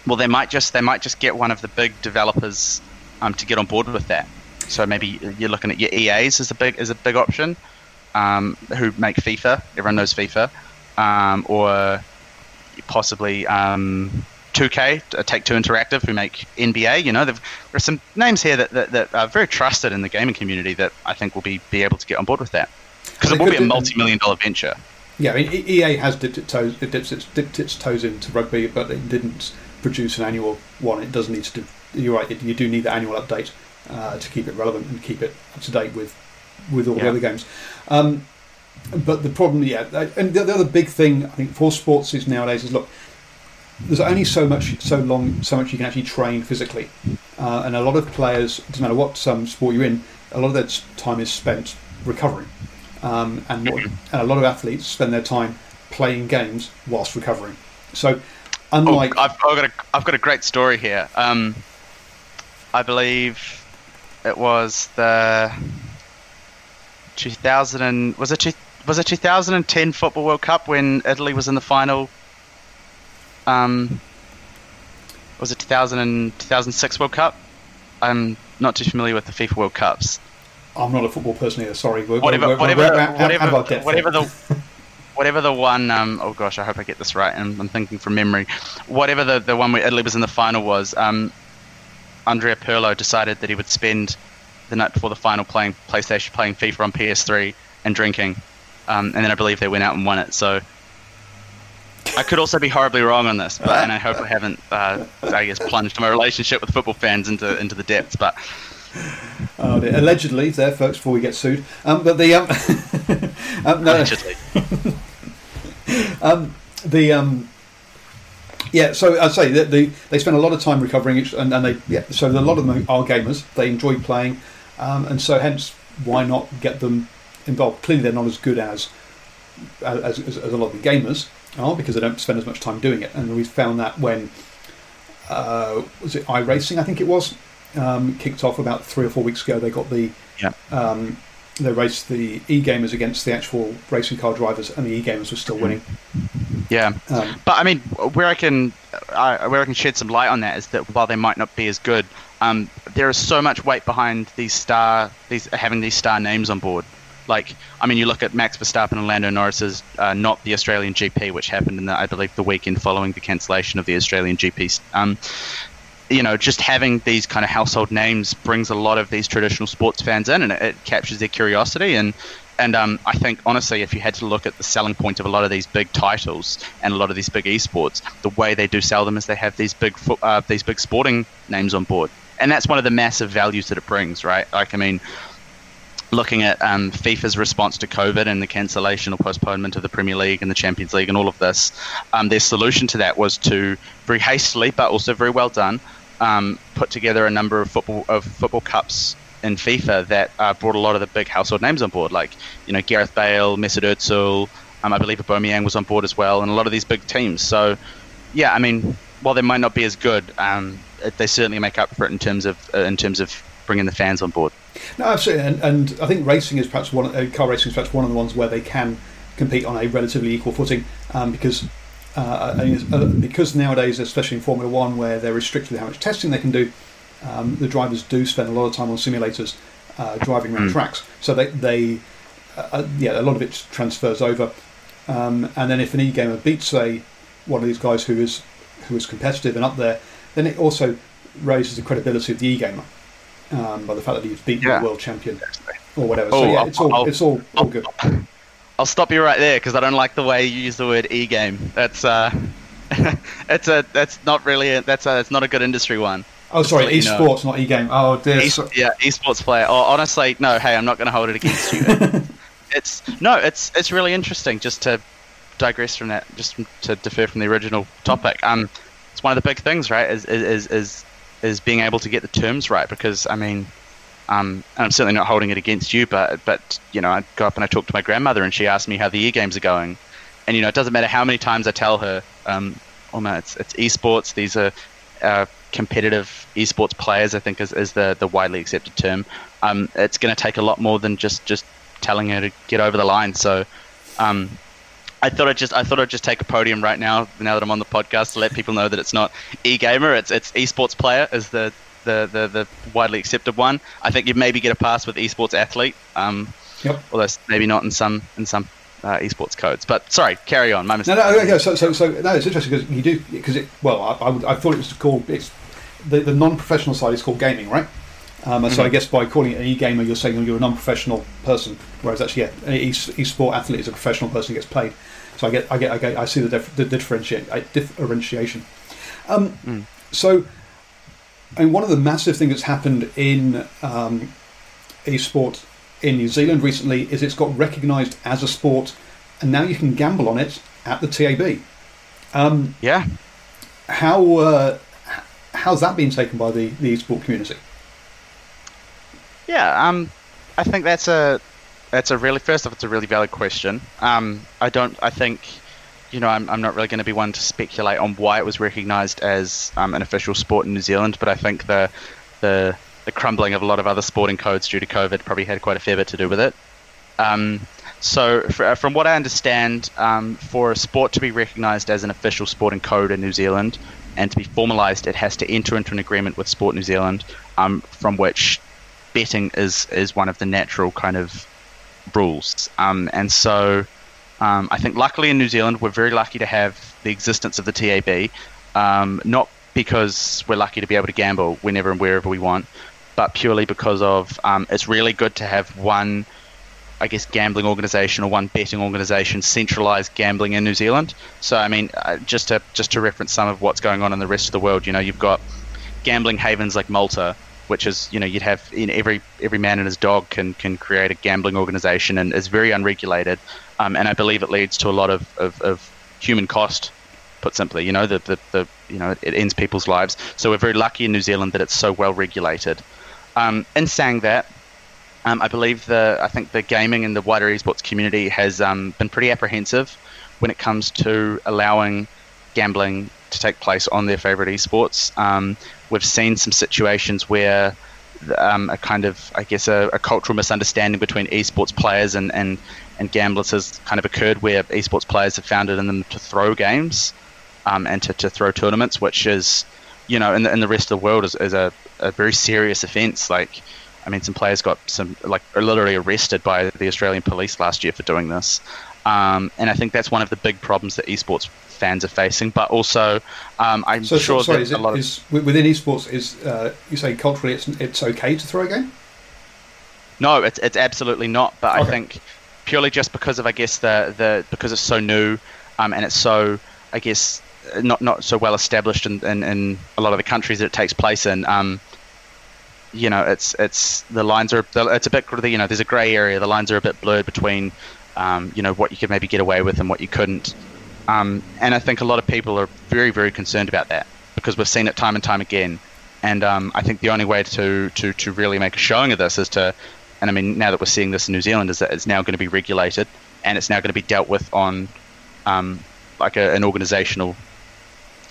well, they might just they might just get one of the big developers um, to get on board with that. So maybe you're looking at your EAs as a big as a big option, um, who make FIFA. Everyone knows FIFA, um, or possibly um, 2K, uh, Take Two Interactive, who make NBA. You know, there've- are some names here that, that, that are very trusted in the gaming community that I think will be, be able to get on board with that. Because it will be a multi-million dollar venture. Yeah, I mean, EA has dipped its toes, it dips its, dipped its toes into rugby, but it didn't produce an annual one. It does need to do. You're right. It, you do need the annual update uh, to keep it relevant and keep it up to date with with all the other games. Um, but the problem, yeah, and the, the other big thing I think for sports is nowadays is look, there's only so much, so long, so much you can actually train physically, uh, and a lot of players, it doesn't matter what um, sport you're in, a lot of their time is spent recovering, um, and, what, and a lot of athletes spend their time playing games whilst recovering. So, Oh, I've, I've got a I've got a great story here. Um, I believe it was the 2000 and was it two, was it 2010 Football World Cup when Italy was in the final. Um, was it 2000 and 2006 World Cup? I'm not too familiar with the FIFA World Cups. I'm not a football person either. Sorry, we're, Whatever, we're, whatever, we're, whatever, out of our depth whatever the whatever the one. Um, oh gosh, I hope I get this right. I'm, I'm thinking from memory. Whatever the the one where Italy was in the final was. Um, Andrea Pirlo decided that he would spend the night before the final playing PlayStation, playing FIFA on PS3, and drinking. Um, and then I believe they went out and won it. So I could also be horribly wrong on this, but and I hope I haven't, uh, I guess, plunged my relationship with football fans into into the depths. But Oh, dear. allegedly, there, folks, before we get sued. Um, but the um, um, no, allegedly, the um, yeah. So I'd say that the they spend a lot of time recovering, each- and, and they yeah. So a lot of them are gamers. They enjoy playing, um, and so hence why not get them involved? Clearly, they're not as good as as, as, as a lot of the gamers are because they don't spend as much time doing it. And we found that when uh, was it iRacing? I think it was um, kicked off about three or four weeks ago. They got the yeah. um, they raced the e-gamers against the actual racing car drivers, and the e-gamers were still winning. Yeah, Um, but I mean, where I can, I where I can shed some light on that is that while they might not be as good, um, there is so much weight behind these star, these having these star names on board. Like, I mean, you look at Max Verstappen and Lando Norris's uh, not the Australian GP, which happened in the, I believe, the weekend following the cancellation of the Australian GP. Um, you know, just having these kind of household names brings a lot of these traditional sports fans in, and it, it captures their curiosity. And and um, I think honestly, if you had to look at the selling point of a lot of these big titles and a lot of these big esports, the way they do sell them is they have these big fo- uh, these big sporting names on board, and that's one of the massive values that it brings, right? Like, I mean. Looking at um, FIFA's response to COVID and the cancellation or postponement of the Premier League and the Champions League and all of this, um, their solution to that was to very hastily, but also very well done, um, put together a number of football of football cups in FIFA that uh, brought a lot of the big household names on board, like you know Gareth Bale, Mesut Özil, um, I believe Aubameyang was on board as well, and a lot of these big teams. So, yeah, I mean, while they might not be as good, um, they certainly make up for it in terms of uh, in terms of bringing the fans on board. No, absolutely, and, and I think racing is perhaps one. Uh, car racing is perhaps one of the ones where they can compete on a relatively equal footing um, because uh, I uh, because nowadays, especially in Formula One, where they're restricted with how much testing they can do, um, the drivers do spend a lot of time on simulators uh, driving around tracks. So they, they uh, uh, yeah, a lot of it transfers over. Um, and then if an e-gamer beats, say, one of these guys who is who is competitive and up there, then it also raises the credibility of the e-gamer um, by the fact that he's beaten Yeah. the world champion or whatever. So Oh, yeah, I'll- it's all I'll- it's all all good. I'll stop you right there because I don't like the way you use the word e-game. That's uh, it's a that's not really a, that's a, it's not a good industry one. Oh, sorry, esports, not e-game. Oh, dear. E- yeah, esports player. Oh, honestly, no. Hey, I'm not going to hold it against you. it's no, it's it's really interesting. Just to digress from that, just to defer from the original topic. Um, it's one of the big things, right? Is is is is being able to get the terms right because I mean um, and I'm certainly not holding it against you, but but you know, I go up and I talk to my grandmother, and she asks me how the e games are going, and you know, it doesn't matter how many times I tell her, um, oh man, it's it's esports. These are uh, competitive esports players. I think is, is the the widely accepted term. Um, it's going to take a lot more than just just telling her to get over the line. So. Um, I thought I'd just I thought I'd just take a podium right now now that I'm on the podcast to let people know that it's not e-gamer it's it's esports player is the the, the, the widely accepted one. I think you'd maybe get a pass with esports athlete. Um, yep. Although maybe not in some in some uh, esports codes. But sorry, carry on. My mistake. No, no, okay. So, so, so no, it's interesting because you do because it. Well, I, I, I, thought it was called it's the, the non-professional side is called gaming, right? Um, and mm-hmm. so I guess by calling it an e-gamer, you're saying you're a non-professional person, whereas actually, yeah, an e-sport athlete is a professional person who gets paid. So I get, I get, I get, I see the, dif- the differentiate, differentiation. Um, mm. So I mean, one of the massive things that's happened in um, e-sport in New Zealand recently is it's got recognised as a sport, and now you can gamble on it at the TAB. Um, yeah. How uh, how's that been taken by the the e-sport community? Yeah, um, I think that's a that's a really first off, it's a really valid question. Um, I don't. I think you know, I'm, I'm not really going to be one to speculate on why it was recognised as um, an official sport in New Zealand, but I think the, the the crumbling of a lot of other sporting codes due to COVID probably had quite a fair bit to do with it. Um, so, for, uh, from what I understand, um, for a sport to be recognised as an official sporting code in New Zealand and to be formalised, it has to enter into an agreement with Sport New Zealand, um, from which betting is is one of the natural kind of rules. Um, and so, um, I think luckily in New Zealand, we're very lucky to have the existence of the TAB, um, not because we're lucky to be able to gamble whenever and wherever we want, but purely because of um, it's really good to have one, I guess, gambling organisation or one betting organisation centralised gambling in New Zealand. So I mean, uh, just to just to reference some of what's going on in the rest of the world, you know, you've got gambling havens like Malta, which is you know you'd have in every every man and his dog can can create a gambling organization and is very unregulated um, and I believe it leads to a lot of, of, of human cost. Put simply, you know, the, the, the you know it ends people's lives. So we're very lucky in New Zealand that it's so well regulated. Um, in saying that, um, I believe the I think the gaming and the wider esports community has um, been pretty apprehensive when it comes to allowing gambling to take place on their favorite esports. Um, we've seen some situations where um, a kind of, I guess, a, a, cultural misunderstanding between esports players and, and, and gamblers has kind of occurred where esports players have found it in them to throw games um, and to, to throw tournaments, which is, you know, in the, in the rest of the world is, is a, a very serious offence. Like, I mean, some players got some, like, literally arrested by the Australian police last year for doing this. Um, and I think that's one of the big problems that esports fans are facing. But also, um, I'm so, sure sorry, that a lot is, of within esports is uh, you say culturally it's it's okay to throw a game. No, it's it's absolutely not. But okay. I think purely just because of I guess the the because it's so new um, and it's so I guess not not so well established in, in, in a lot of the countries that it takes place in. Um, you know, it's it's the lines are it's a bit you know there's a grey area. The lines are a bit blurred between um, you know what you could maybe get away with and what you couldn't. Um, and I think a lot of people are very, very concerned about that because we've seen it time and time again. And um, I think the only way to, to, to really make a showing of this is to, and I mean, now that we're seeing this in New Zealand, is that it's now going to be regulated and it's now going to be dealt with on um, like a, an organizational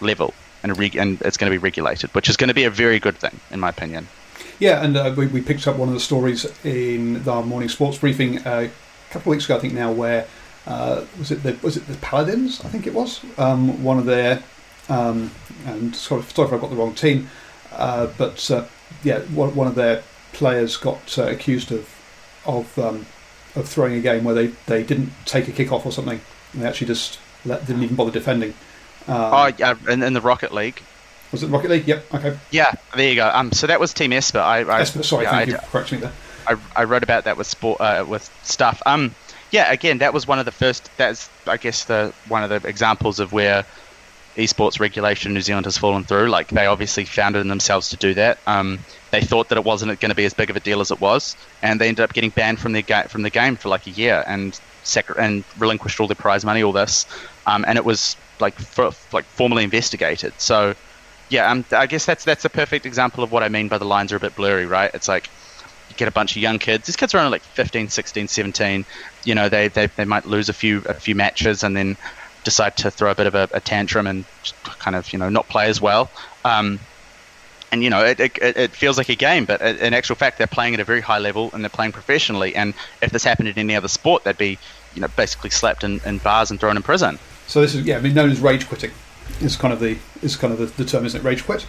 level and, reg- and it's going to be regulated, which is going to be a very good thing, in my opinion. Yeah, and uh, we, we picked up one of the stories in our morning sports briefing uh, a couple of weeks ago, I think now, where uh, was it the was it the Paladins? I think it was um, one of their um, and sorry, if I got the wrong team, uh, but uh, yeah, one, of their players got uh, accused of of um, of throwing a game where they, they didn't take a kick off or something, and they actually just let, didn't even bother defending. Um, oh yeah, in, in the Rocket League. Was it Rocket League? Yep. Okay. Yeah, there you go. Um, so that was Team Esper. I, I Esper, sorry, yeah, thank I, you for correcting me there. I, I wrote about that with sport uh, with stuff. Um, yeah, again, that was one of the first. That's I guess the one of the examples of where esports regulation in New Zealand has fallen through. Like they obviously founded in themselves to do that. Um, they thought that it wasn't going to be as big of a deal as it was, and they ended up getting banned from the ga- from the game for like a year and and relinquished all their prize money, all this, um, and it was like for, like formally investigated. So yeah, um, I guess that's that's a perfect example of what I mean by the lines are a bit blurry, right? It's like you get a bunch of young kids. These kids are only like 15, 16, 17. You know, they, they, they might lose a few a few matches and then decide to throw a bit of a, a tantrum and kind of you know not play as well. Um, and you know it, it, it, feels like a game, but in actual fact they're playing at a very high level and they're playing professionally. And if this happened in any other sport, they'd be you know basically slapped in, in bars and thrown in prison. So this is yeah, I mean known as rage quitting. Is kind of the is kind of the, the term, isn't it? Rage quit.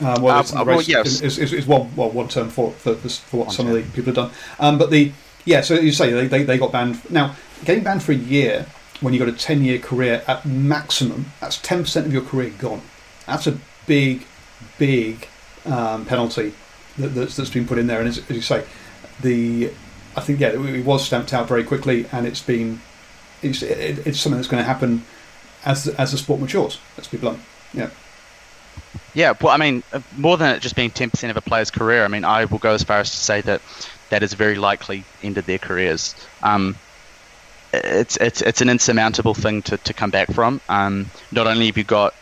Um, well, uh, well, yes. is, is, is, one well one term for for, for what one some term. of the people have done. Um, but the yeah, so you say they, they, they got banned. Now getting banned for a year when you've got a ten year career at maximum, that's ten percent of your career gone. That's a big, big um, penalty that, that's, that's been put in there. And as, as you say, the I think yeah, it, was stamped out very quickly, and it's been it's, it, it's something that's going to happen as as the sport matures. Let's be blunt. Yeah. Yeah, well, I mean, uh, more than it just being 10% of a player's career, I mean, I will go as far as to say that that has very likely ended their careers. Um, it's it's it's an insurmountable thing to, to come back from. Um, not only have you got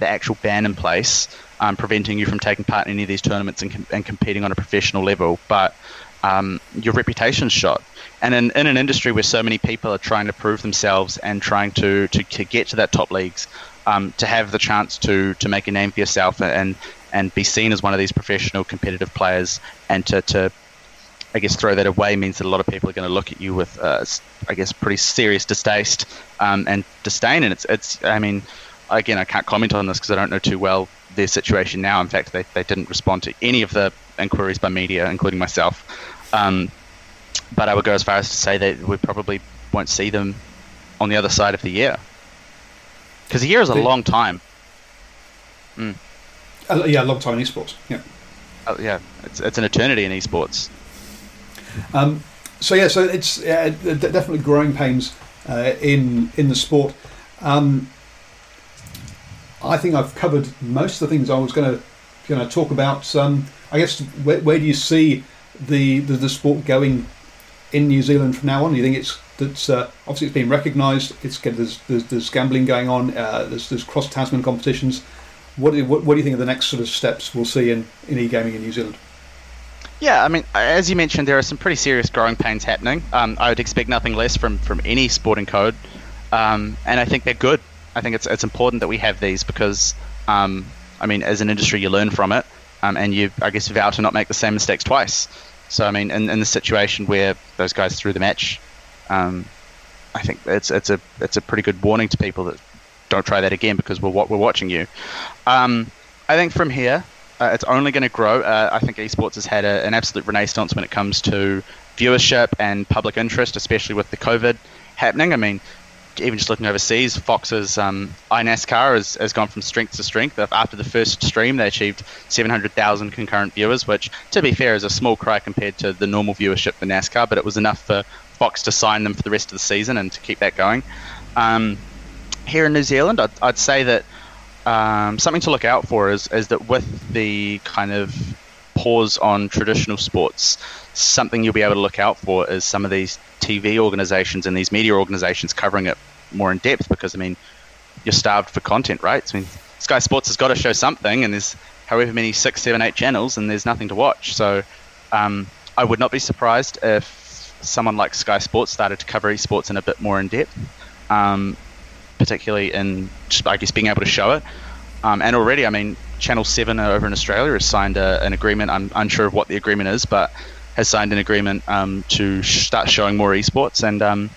the actual ban in place, um, preventing you from taking part in any of these tournaments and, com- and competing on a professional level, but um, your reputation's shot. And in, in an industry where so many people are trying to prove themselves and trying to, to, to get to that top leagues, um, to have the chance to to make a name for yourself and and be seen as one of these professional competitive players and to, to I guess throw that away means that a lot of people are going to look at you with uh, I guess pretty serious distaste um, and disdain and it's it's I mean again I can't comment on this because I don't know too well their situation now in fact they, they didn't respond to any of the inquiries by media including myself um, but I would go as far as to say that we probably won't see them on the other side of the year because a year is a the, long time. Mm. Uh, yeah, a long time in esports. Yeah. Uh, yeah, it's, it's an eternity in esports. Um, so yeah, so it's uh, definitely growing pains uh, in in the sport. Um, I think I've covered most of the things I was going to going to talk about. Um, I guess where, where, do you see the, the, the sport going in New Zealand from now on? Do you think it's that's uh, obviously it's been recognised. It's there's, there's, there's gambling going on. Uh, there's there's cross Tasman competitions. What do, you, what, what do you think of the next sort of steps we'll see in, in e-gaming in New Zealand? Yeah, I mean, as you mentioned, there are some pretty serious growing pains happening. Um, I would expect nothing less from, from any sporting code, um, and I think they're good. I think it's it's important that we have these because, um, I mean, as an industry, you learn from it, um, and you, I guess, vow to not make the same mistakes twice. So, I mean, in, in the situation where those guys threw the match, um, I think it's it's a it's a pretty good warning to people that don't try that again because we're we're watching you. Um, I think from here, uh, it's only going to grow. Uh, I think esports has had a, an absolute renaissance when it comes to viewership and public interest, especially with the COVID happening. I mean, even just looking overseas, Fox's um, iNASCAR has, has gone from strength to strength. After the first stream, they achieved 700,000 concurrent viewers, which, to be fair, is a small cry compared to the normal viewership for NASCAR, but it was enough for Fox to sign them for the rest of the season and to keep that going. Um, here in New Zealand, I'd, I'd say that um, something to look out for is, is that with the kind of pause on traditional sports, something you'll be able to look out for is some of these TV organizations and these media organizations covering it more in depth because, I mean, you're starved for content, right? I mean, Sky Sports has got to show something, and there's however many six, seven, eight channels, and there's nothing to watch. So um, I would not be surprised if someone like Sky Sports started to cover esports in a bit more in depth, um, particularly in just, I guess, being able to show it. Um, and already, I mean, Channel 7 over in Australia has signed a, an agreement. I'm unsure of what the agreement is, but has signed an agreement um, to start showing more esports. And um,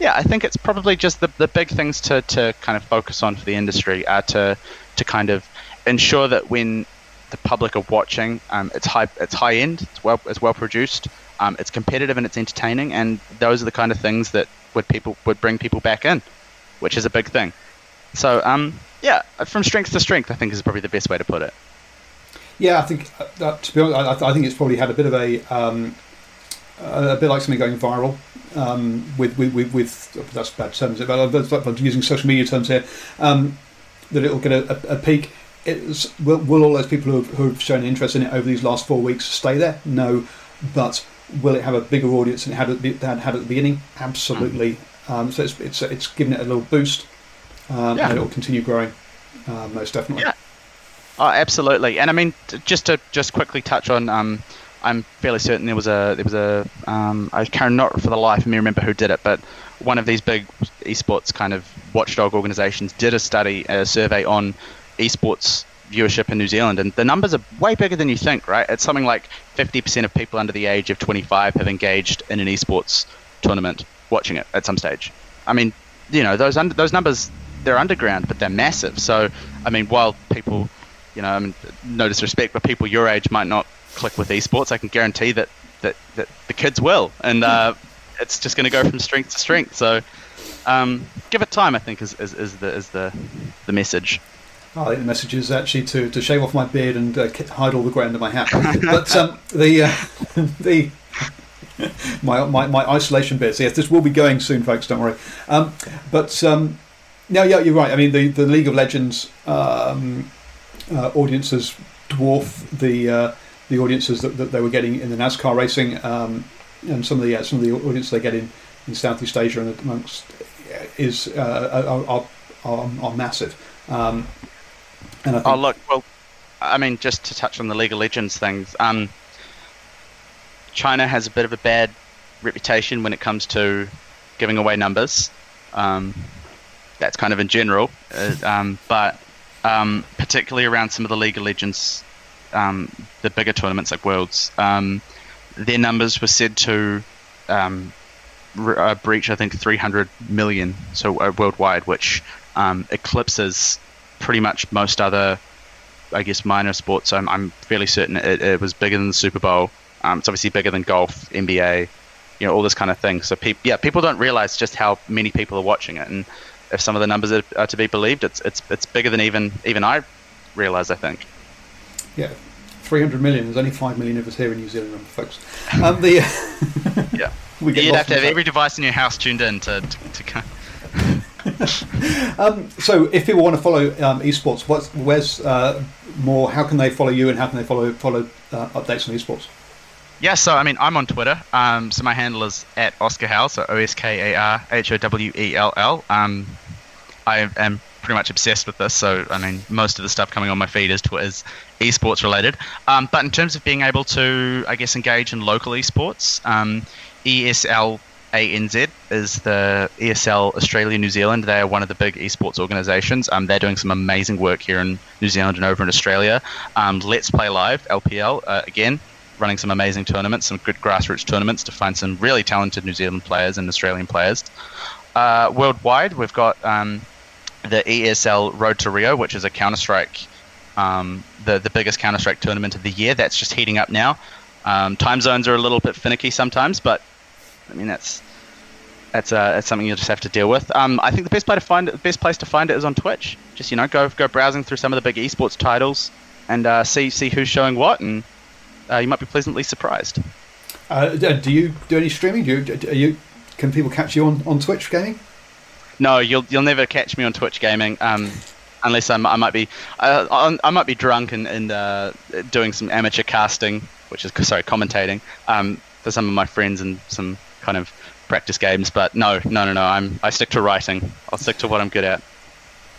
yeah, I think it's probably just the, the big things to, to kind of focus on for the industry are to to kind of ensure that when the public are watching, um, it's high it's high end, it's well it's well produced, um, it's competitive and it's entertaining, and those are the kind of things that would people would bring people back in, which is a big thing. So um, yeah, from strength to strength, I think is probably the best way to put it. Yeah, I think uh, that, to be honest, I, I, think it's probably had a bit of a um, a bit like something going viral. Um, with, with, with, with that's bad terms, but I'm using social media terms here. Um, that it will get a, a, a peak. Will, will all those people who have, who have shown interest in it over these last four weeks stay there? No, but will it have a bigger audience than it had at the, had at the beginning? Absolutely. Um, so it's, it's it's given it a little boost, um, Yeah. and it will continue growing, uh, most definitely. Yeah. Oh, absolutely. And I mean, just to just quickly touch on, um, I'm fairly certain there was a there was a um, I can not for the life of me remember who did it, but one of these big esports kind of watchdog organisations did a study, a survey on esports viewership in New Zealand, and the numbers are way bigger than you think. Right? It's something like 50% of people under the age of 25 have engaged in an esports tournament, watching it at some stage. I mean, you know, those under, those numbers they're underground, but they're massive. So, I mean, while people, you know, I mean, no disrespect, but people your age might not click with esports, I can guarantee that that, that the kids will, and uh, it's just going to go from strength to strength. So, um, give it time. I think is, is, is the is the the message. I think the message is actually to, to shave off my beard and uh, hide all the grey under my hat. but um, the uh, the my, my my isolation. So yes, this will be going soon, folks. Don't worry. Um, but um, no, yeah, you're right. I mean, the, the League of Legends um, uh, audiences dwarf the uh, the audiences that, that they were getting in the NASCAR racing, um, and some of the uh, some of the audience they get in, in Southeast Asia and amongst is uh, are, are, are, are massive. Um, and I think, Oh look, well, I mean, just to touch on the League of Legends things, um, China has a bit of a bad reputation when it comes to giving away numbers. Um, that's kind of in general, uh, um, but um, particularly around some of the League of Legends, um, the bigger tournaments like Worlds, um, their numbers were said to um, re- uh, breach, I think, 300 million, so uh, worldwide, which eclipses pretty much most other, I guess, minor sports. I'm, I'm fairly certain it, it was bigger than the Super Bowl. Um, it's obviously bigger than golf, NBA, you know, all this kind of thing. So, peop yeah, people don't realize just how many people are watching it, and if some of the numbers are, are to be believed, it's it's it's bigger than even even I realize. I think. Yeah, 300 million. There's only 5 million of us here in New Zealand, folks. Um, the, Yeah. we get You'd have to have that. every device in your house tuned in to to, to kind So, if people want to follow um, esports, what's, where's uh, more? How can they follow you, and how can they follow follow uh, updates on esports? Yeah, so I mean, I'm on Twitter. Um, so my handle is at Oskar Howell, so O S K A R H O W E L L. Um, I am pretty much obsessed with this. So I mean, most of the stuff coming on my feed is tw- is esports related. Um, but in terms of being able to, I guess, engage in local esports, um, ESL ANZ is the ESL Australia New Zealand. They are one of the big esports organisations. Um, they're doing some amazing work here in New Zealand and over in Australia. Um, Let's Play Live LPL uh, again running some amazing tournaments, some good grassroots tournaments to find some really talented New Zealand players and Australian players. Uh, worldwide, we've got um, the ESL Road to Rio, which is a Counter Strike, um, the the biggest Counter Strike tournament of the year. That's just heating up now. Um, time zones are a little bit finicky sometimes, but I mean that's that's uh, that's something you'll just have to deal with. Um, I think the best place to find it, the best place to find it is on Twitch. Just you know, go go browsing through some of the big esports titles and uh, see see who's showing what, and uh, you might be pleasantly surprised. Uh, do you do any streaming? Do you, you can people catch you on, on Twitch gaming? No, you'll you'll never catch me on Twitch gaming, um, unless I'm, I might be uh, I might be drunk and, and uh, doing some amateur casting, which is sorry commentating um, for some of my friends and some kind of practice games. But no, no, no, no. I'm I stick to writing. I'll stick to what I'm good at.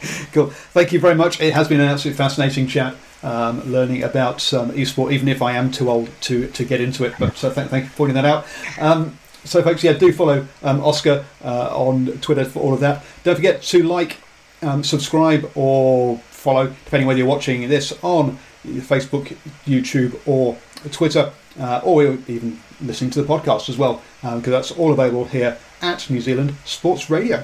Cool. Thank you very much. It has been an absolutely fascinating chat, um, learning about um, esport, even if I am too old to, to get into it. But so thank, thank you for pointing that out. Um, so, folks, yeah, do follow um, Oskar uh, on Twitter for all of that. Don't forget to like, um, subscribe, or follow, depending whether you're watching this on Facebook, YouTube, or Twitter, uh, or even listening to the podcast as well, because that's all available here at New Zealand Sports Radio.